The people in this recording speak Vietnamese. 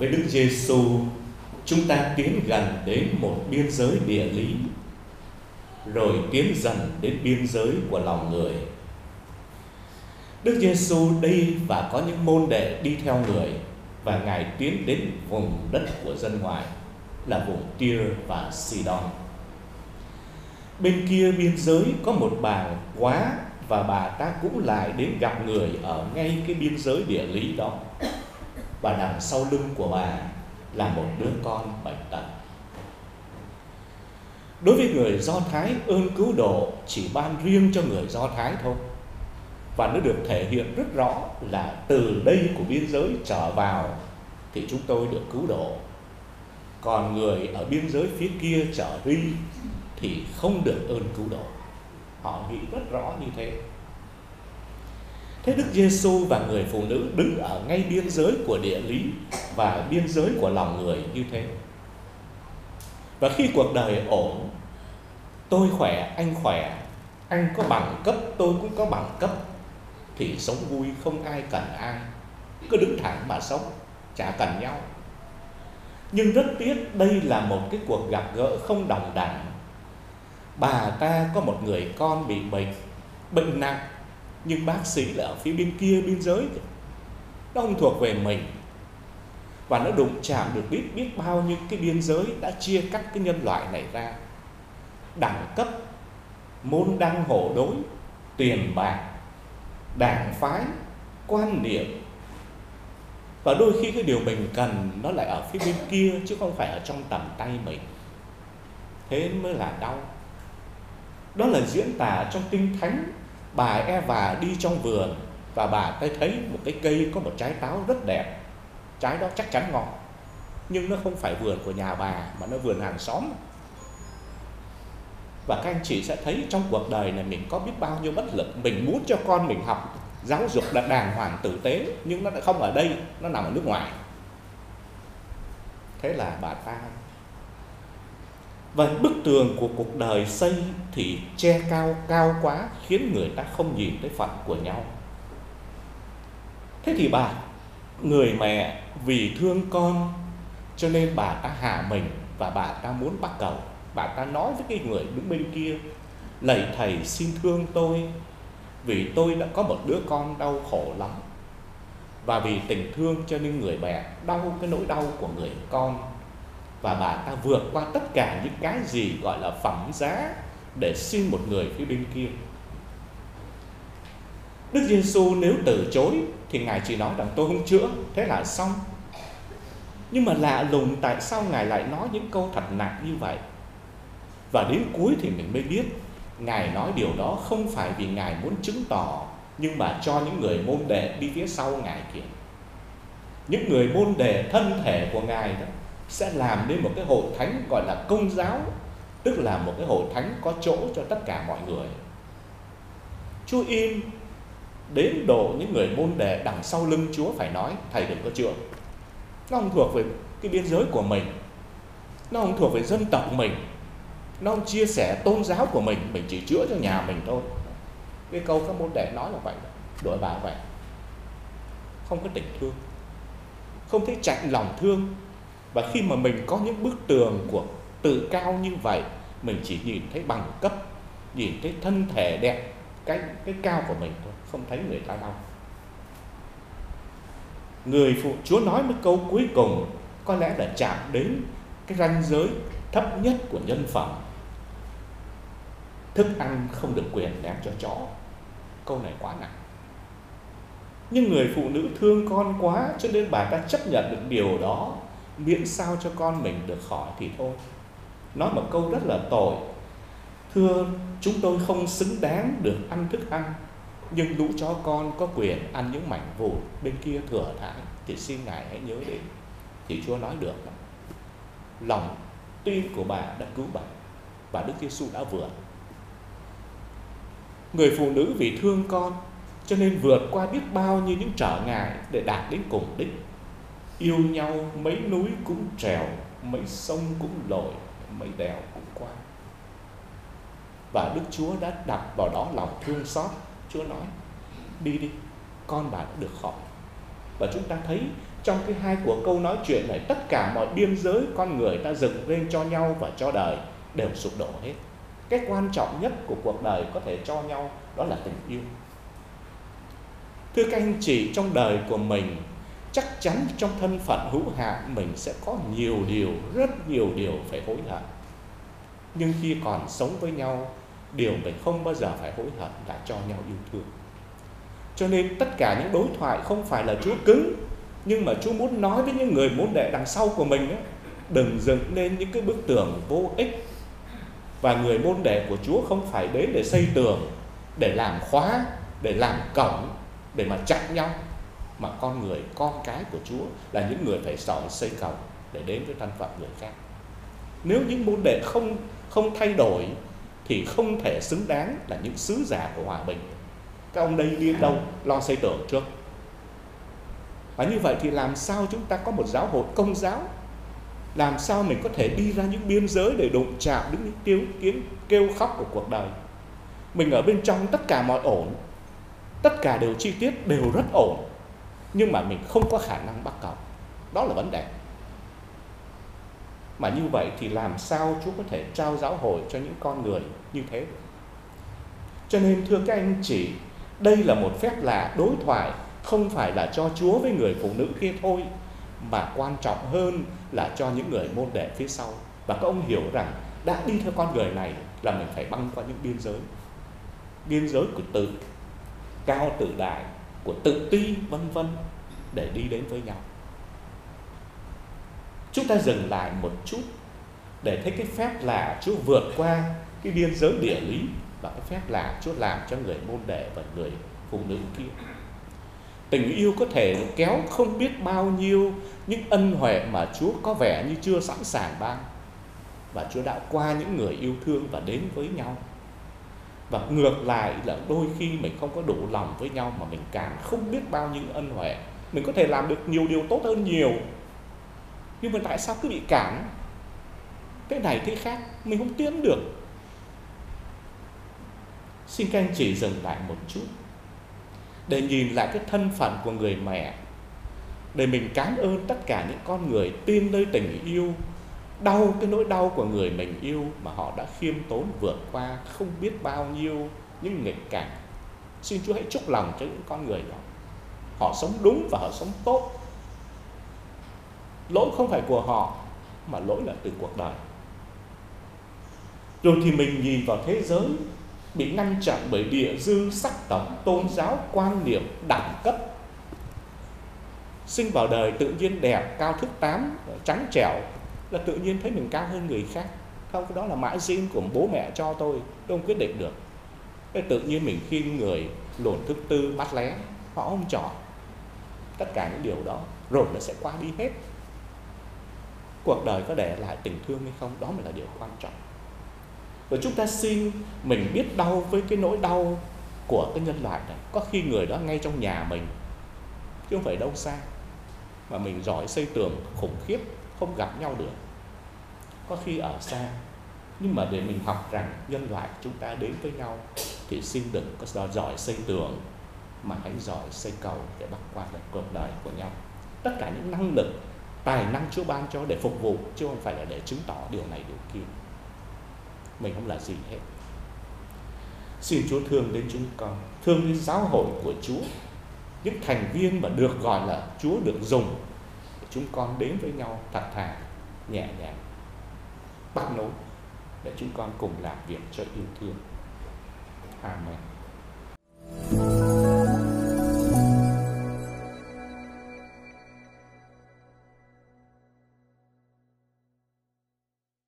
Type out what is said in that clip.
với Đức Giêsu, chúng ta tiến gần đến một biên giới địa lý, rồi tiến dần đến biên giới của lòng người. Đức Giêsu đi và có những môn đệ đi theo người và Ngài tiến đến vùng đất của dân ngoại là vùng Tyr và Sidon. Bên kia biên giới có một bà quá và bà ta cũng lại đến gặp người ở ngay cái biên giới địa lý đó. Và đằng sau lưng của bà là một đứa con bệnh tật. Đối với người Do Thái, ơn cứu độ chỉ ban riêng cho người Do Thái thôi. Và nó được thể hiện rất rõ là từ đây của biên giới trở vào thì chúng tôi được cứu độ. Còn người ở biên giới phía kia trở đi thì không được ơn cứu độ. Họ nghĩ rất rõ như thế. Thế Đức Giêsu và người phụ nữ đứng ở ngay biên giới của địa lý và biên giới của lòng người như thế. Và khi cuộc đời ổn, tôi khỏe, anh khỏe, anh có bằng cấp, tôi cũng có bằng cấp thì sống vui không ai cần ai. Cứ đứng thẳng mà sống, chả cần nhau. Nhưng rất tiếc đây là một cái cuộc gặp gỡ không đồng đẳng. Bà ta có một người con bị bệnh, bệnh nặng nhưng bác sĩ là ở phía bên kia biên giới kìa. nó không thuộc về mình. Và nó đụng chạm được biết biết bao nhiêu cái biên giới đã chia cắt cái nhân loại này ra. Đẳng cấp, môn đăng hộ đối, tiền bạc, đảng phái, quan niệm. Và đôi khi cái điều mình cần nó lại ở phía bên kia, chứ không phải ở trong tầm tay mình. Thế mới là đau. Đó là diễn tả trong kinh thánh bà Eva đi trong vườn và bà thấy thấy một cái cây có một trái táo rất đẹp. Trái đó chắc chắn ngon, nhưng nó không phải vườn của nhà bà mà nó vườn hàng xóm. Và các anh chị sẽ thấy trong cuộc đời này mình có biết bao nhiêu bất lực. Mình muốn cho con mình học giáo dục là đàng hoàng tử tế, nhưng nó lại không ở đây, nó nằm ở nước ngoài. Thế là bà ta và bức tường của cuộc đời xây thì che cao cao quá, khiến người ta không nhìn thấy phận của nhau. Thế thì bà, người mẹ vì thương con, cho nên bà ta hạ mình và bà ta muốn bắt cầu. Bà ta nói với cái người đứng bên kia, lạy thầy, xin thương tôi, vì tôi đã có một đứa con đau khổ lắm. Và vì tình thương cho nên người mẹ đau cái nỗi đau của người con và bà ta vượt qua tất cả những cái gì gọi là phẩm giá để xin một người phía bên kia. Đức Giêsu nếu từ chối thì Ngài chỉ nói rằng tôi không chữa, thế là xong. Nhưng mà lạ lùng tại sao Ngài lại nói những câu thật nặng như vậy? Và đến cuối thì mình mới biết Ngài nói điều đó không phải vì Ngài muốn chứng tỏ Nhưng mà cho những người môn đệ đi phía sau Ngài kìa Những người môn đệ thân thể của Ngài đó sẽ làm nên một cái hội thánh gọi là công giáo, tức là một cái hội thánh có chỗ cho tất cả mọi người. Chúa in đến độ những người môn đệ đằng sau lưng Chúa phải nói, thầy đừng có chữa nó không thuộc về cái biên giới của mình. Nó không thuộc về dân tộc mình. Nó không chia sẻ tôn giáo của mình mình chỉ chữa cho nhà mình thôi. Cái câu các môn đệ nói là vậy, đổi bà vậy. Không có tình thương. Không thấy chạnh lòng thương và khi mà mình có những bức tường của tự cao như vậy, mình chỉ nhìn thấy bằng cấp, nhìn thấy thân thể đẹp, cái cái cao của mình thôi, không thấy người ta đâu. người phụ, chúa nói một câu cuối cùng, có lẽ là chạm đến cái ranh giới thấp nhất của nhân phẩm. Thức ăn không được quyền đem cho chó. Câu này quá nặng. Nhưng người phụ nữ thương con quá cho nên bà ta chấp nhận được điều đó miễn sao cho con mình được khỏi thì thôi. Nói một câu rất là tội thưa, chúng tôi không xứng đáng được ăn thức ăn, nhưng lũ chó con có quyền ăn những mảnh vụn bên kia thừa thãi. Thì xin ngài hãy nhớ đến. Thì chúa nói được lòng tin của bà đã cứu bà. Và đức giêsu đã vượt. Người phụ nữ vì thương con, cho nên vượt qua biết bao nhiêu những trở ngại để đạt đến cùng đích yêu nhau mấy núi cũng trèo, mấy sông cũng lội, mấy đèo cũng qua. Và đức chúa đã đặt vào đó lòng thương xót. Chúa nói, đi đi, con bà đã được khỏi. Và chúng ta thấy trong cái hai của câu nói chuyện này, tất cả mọi biên giới con người ta dựng lên cho nhau và cho đời đều sụp đổ hết. Cái quan trọng nhất của cuộc đời có thể cho nhau đó là tình yêu. Thưa các anh chị, trong đời của mình chắc chắn trong thân phận hữu hạn mình sẽ có nhiều điều rất nhiều điều phải hối hận. Nhưng khi còn sống với nhau điều mình không bao giờ phải hối hận là cho nhau yêu thương. Cho nên tất cả những đối thoại không phải là Chúa cứng nhưng mà Chúa muốn nói với những người môn đệ đằng sau của mình ấy, đừng dựng lên những cái bức tường vô ích. Và người môn đệ của Chúa không phải đến để xây tường để làm khóa để làm cổng để mà chặn nhau mà con người, con cái của Chúa là những người phải sỏi xây cầu để đến với thân phận người khác. Nếu những môn đệ không không thay đổi thì không thể xứng đáng là những sứ giả của hòa bình. Các ông đây đi đâu lo xây tường trước? Và như vậy thì làm sao chúng ta có một giáo hội công giáo? Làm sao mình có thể đi ra những biên giới để đụng chạm đến những tiếng tiếng kêu khóc của cuộc đời? Mình ở bên trong tất cả mọi ổn, tất cả đều chi tiết đều rất ổn nhưng mà mình không có khả năng bắt cầu đó là vấn đề. Mà như vậy thì làm sao Chúa có thể trao giáo hội cho những con người như thế cho nên, thưa các anh chị, đây là một phép lạ đối thoại, không phải là cho Chúa với người phụ nữ kia thôi, mà quan trọng hơn là cho những người môn đệ phía sau. Và các ông hiểu rằng đã đi theo con người này là mình phải băng qua những biên giới. Biên giới của tự cao tự đại của tự ti, vân vân để đi đến với nhau. Chúng ta dừng lại một chút để thấy cái phép lạ Chúa vượt qua cái biên giới địa lý và cái phép lạ Chúa làm cho người môn đệ và người phụ nữ kia. Tình yêu có thể kéo không biết bao nhiêu những ân huệ mà Chúa có vẻ như chưa sẵn sàng ban. Và Chúa đã qua những người yêu thương và đến với nhau và ngược lại là đôi khi mình không có đủ lòng với nhau mà mình càng không biết bao nhiêu ân huệ. Mình có thể làm được nhiều điều tốt hơn nhiều. Nhưng mà tại sao cứ bị cản? Thế này thế khác, mình không tiến được. Xin các anh chị dừng lại một chút để nhìn lại cái thân phận của người mẹ, để mình cảm ơn tất cả những con người tin nơi tình yêu đau, cái nỗi đau của người mình yêu mà họ đã khiêm tốn vượt qua không biết bao nhiêu những nghịch cảnh. Xin chúa hãy chúc lòng cho những con người đó. Họ sống đúng và họ sống tốt. Lỗi không phải của họ, mà lỗi là từ cuộc đời. Rồi thì mình nhìn vào thế giới bị ngăn chặn bởi địa dư sắc tộc, tôn giáo, quan niệm, đẳng cấp. Sinh vào đời tự nhiên đẹp, cao thức tám, trắng trẻo là tự nhiên thấy mình cao hơn người khác. Không, cái đó là mãi riêng của bố mẹ cho tôi tôi không quyết định được. Cái tự nhiên mình khi người lồn thức tư mắt lé họ không chọn. Tất cả những điều đó, rồi nó sẽ qua đi hết. Cuộc đời có để lại tình thương hay không, đó mới là điều quan trọng. Và chúng ta xin mình biết đau với cái nỗi đau của cái nhân loại này. Có khi người đó ngay trong nhà mình, chứ không phải đâu xa, mà mình giỏi xây tường khủng khiếp không gặp nhau được. Có khi ở xa, nhưng mà để mình học rằng nhân loại chúng ta đến với nhau thì xin đừng có giỏi xây tường, mà hãy giỏi xây cầu để bắt qua được cuộc đời của nhau. Tất cả những năng lực, tài năng Chúa ban cho để phục vụ, chứ không phải là để chứng tỏ điều này điều kia. Mình không là gì hết. Xin Chúa thương đến chúng con, thương đến giáo hội của Chúa. Những thành viên mà được gọi là Chúa được dùng chúng con đến với nhau thật thà, nhẹ nhàng. Bắt nối để chúng con cùng làm việc cho yêu thương. Amen.